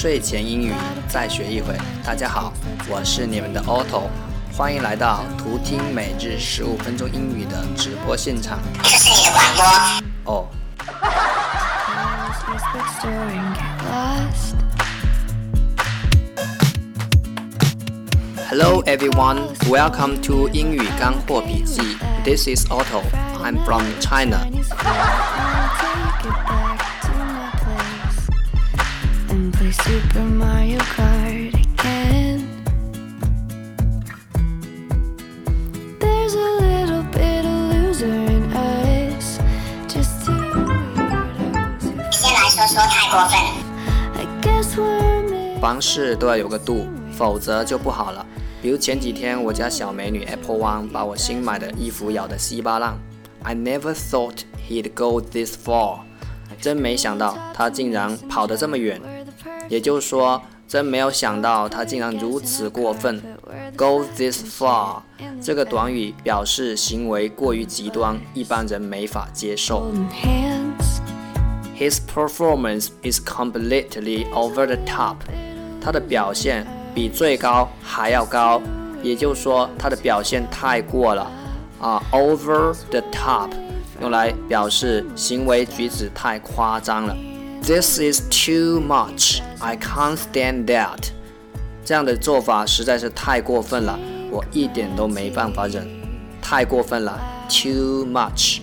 睡前英语再学一回。大家好，我是你们的 Otto，欢迎来到图听每日十五分钟英语的直播现场。这是你的广播。哦。Hello everyone, welcome to 英语干货笔记。This is Otto. I'm from China. Super Mario Kart again. There's a little bit of loser in us, just two weirdos who 先来说说太过分。I guess we're made. 凡事都要有个度，否则就不好了。比如前几天我家小美女 Apple One 把我新买的衣服咬得稀巴烂。I never thought he'd go this far，真没想到他竟然跑得这么远。也就是说，真没有想到他竟然如此过分。Go this far 这个短语表示行为过于极端，一般人没法接受。His performance is completely over the top。他的表现比最高还要高，也就是说他的表现太过了啊，over the top 用来表示行为举止太夸张了。This is too much. I can't stand that. 这样的做法实在是太过分了，我一点都没办法忍，太过分了，too much。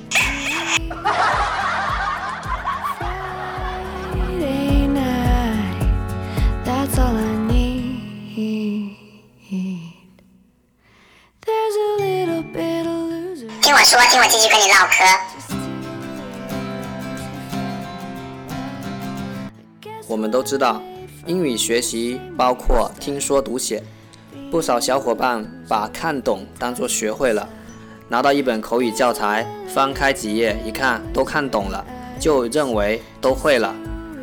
Friday night, that's all I need. There's a little bit of loser. 听我说，听我继续跟你唠嗑。 我们都知道，英语学习包括听说读写。不少小伙伴把看懂当作学会了，拿到一本口语教材，翻开几页一看都看懂了，就认为都会了，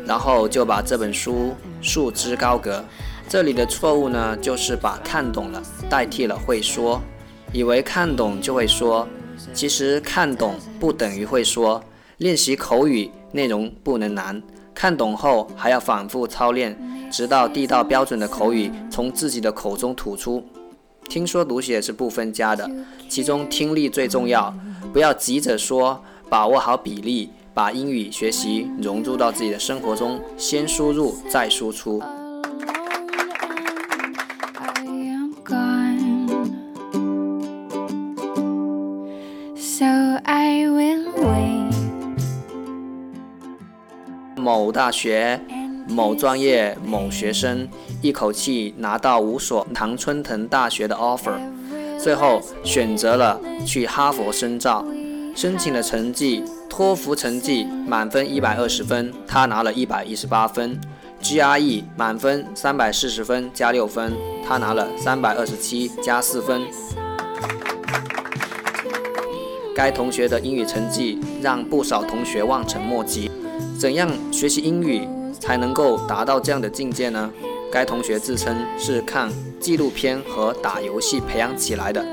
然后就把这本书束之高阁。这里的错误呢，就是把看懂了代替了会说，以为看懂就会说，其实看懂不等于会说。练习口语内容不能难，看懂后还要反复操练，直到地道标准的口语从自己的口中吐出。听说读写是不分家的，其中听力最重要，不要急着说，把握好比例，把英语学习融入到自己的生活中，先输入再输出。大学、某专业、某学生一口气拿到五所常春藤大学的 offer，最后选择了去哈佛深造。申请的成绩，托福成绩满分一百二十分，他拿了一百一十八分；GRE 满分三百四十分加六分，他拿了三百二十七加四分。该同学的英语成绩让不少同学望尘莫及。怎样学习英语才能够达到这样的境界呢？该同学自称是看纪录片和打游戏培养起来的。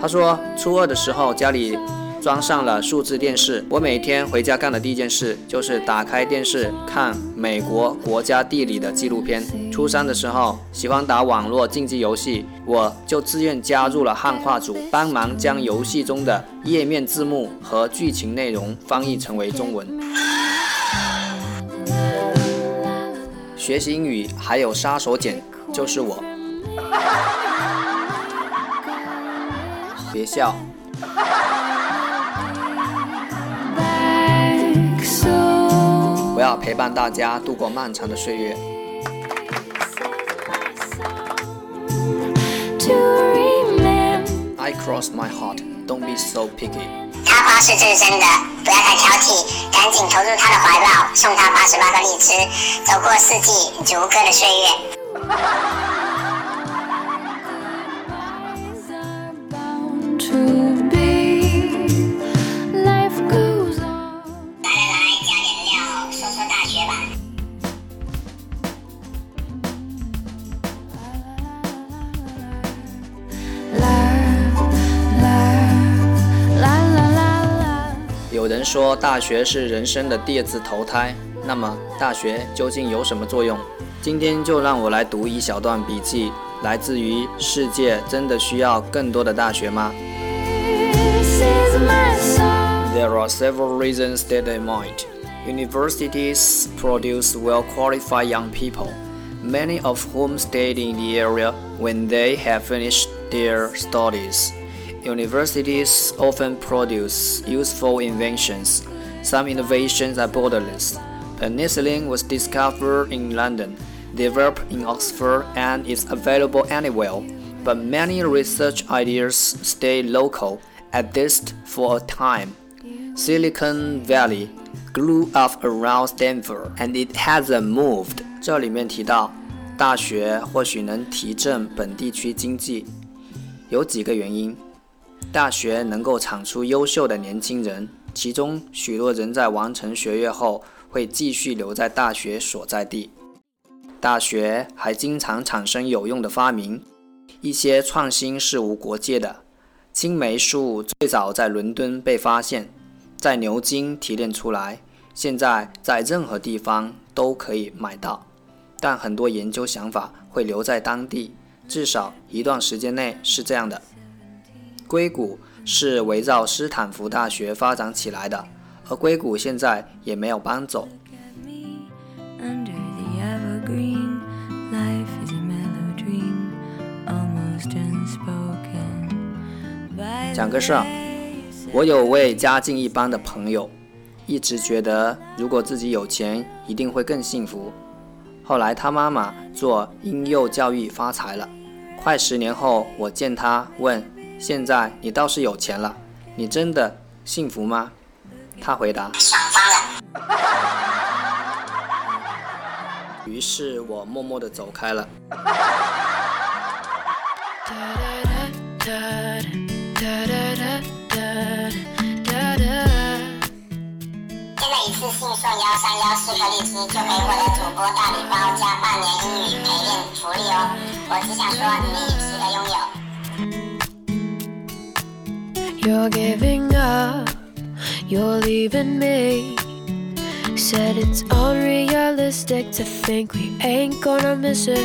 他说，初二的时候家里装上了数字电视，我每天回家干的第一件事就是打开电视看美国国家地理的纪录片。初三的时候喜欢打网络竞技游戏，我就自愿加入了汉化组，帮忙将游戏中的页面字幕和剧情内容翻译成为中文。学习英语还有杀手锏，就是我。别笑。要陪伴大家度过漫长的岁月。I cross my heart, don't be so picky。他花是至真的，不要太挑剔，赶紧投入他的怀抱，送他八十八个荔枝，走过四季如歌的岁月。有人说大学是人生的第二次投胎，那么大学究竟有什么作用？今天就让我来读一小段笔记，来自于“世界真的需要更多的大学吗？” There are several reasons that they might. Universities produce well qualified young people, many of whom stayed in the area when they have finished their studies. Universities often produce useful inventions. Some innovations are borderless. Penicillin was discovered in London, developed in Oxford, and is available anywhere. But many research ideas stay local, at least for a time. Silicon Valley grew up around Stanford, and it hasn't moved. 这里面提到，大学或许能提振本地区经济，有几个原因。 大学能够产出优秀的年轻人，其中许多人在完成学业后会继续留在大学所在地。大学还经常产生有用的发明，一些创新是无国界的。青霉素最早在伦敦被发现，在牛津提炼出来，现在在任何地方都可以买到。但很多研究想法会留在当地，至少一段时间内是这样的。硅谷是围绕斯坦福大学发展起来的，而硅谷现在也没有搬走。讲个事儿，我有位家境一般的朋友，一直觉得如果自己有钱，一定会更幸福。后来他妈妈做婴幼教育发财了，快十年后我见他问：“现在你倒是有钱了，你真的幸福吗？”他回答。于是我默默的走开了。现在一次性送幺三幺四颗荔枝就可以获得主播大礼包加半年英语陪练福利哦！我只想说，你 You're giving up, you're leaving me. Said it's unrealistic to think we ain't gonna miss it,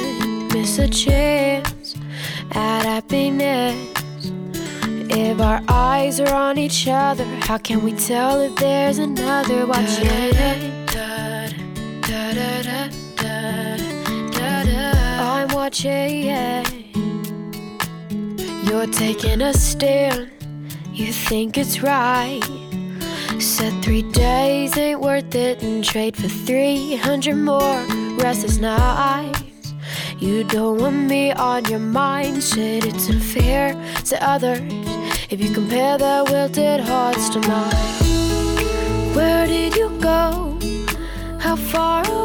miss a chance at happiness. If our eyes are on each other, how can we tell if there's another watching? I'm watching. You're taking a stand, you think it's right. Said three days ain't worth it and trade for 300 more restless nights. You don't want me on your mind, said it's unfair to others if you compare their wilted hearts to mine. Where did you go? How far away?